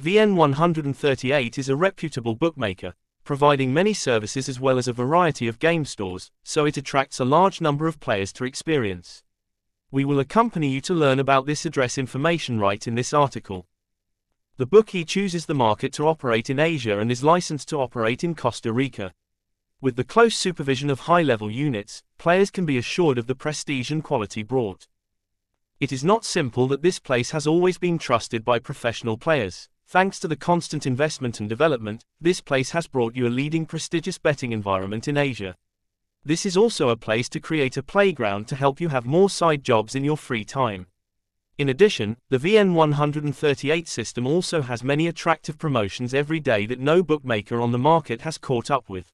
VN138 is a reputable bookmaker, providing many services as well as a variety of game stores, so it attracts a large number of players to experience. We will accompany you to learn about this address information right in this article. The bookie chooses the market to operate in Asia and is licensed to operate in Costa Rica. With the close supervision of high-level units, players can be assured of the prestige and quality brought. It is not simple that this place has always been trusted by professional players. Thanks to the constant investment and development, this place has brought you a leading prestigious betting environment in Asia. This is also a place to create a playground to help you have more side jobs in your free time. In addition, the VN138 system also has many attractive promotions every day that no bookmaker on the market has caught up with.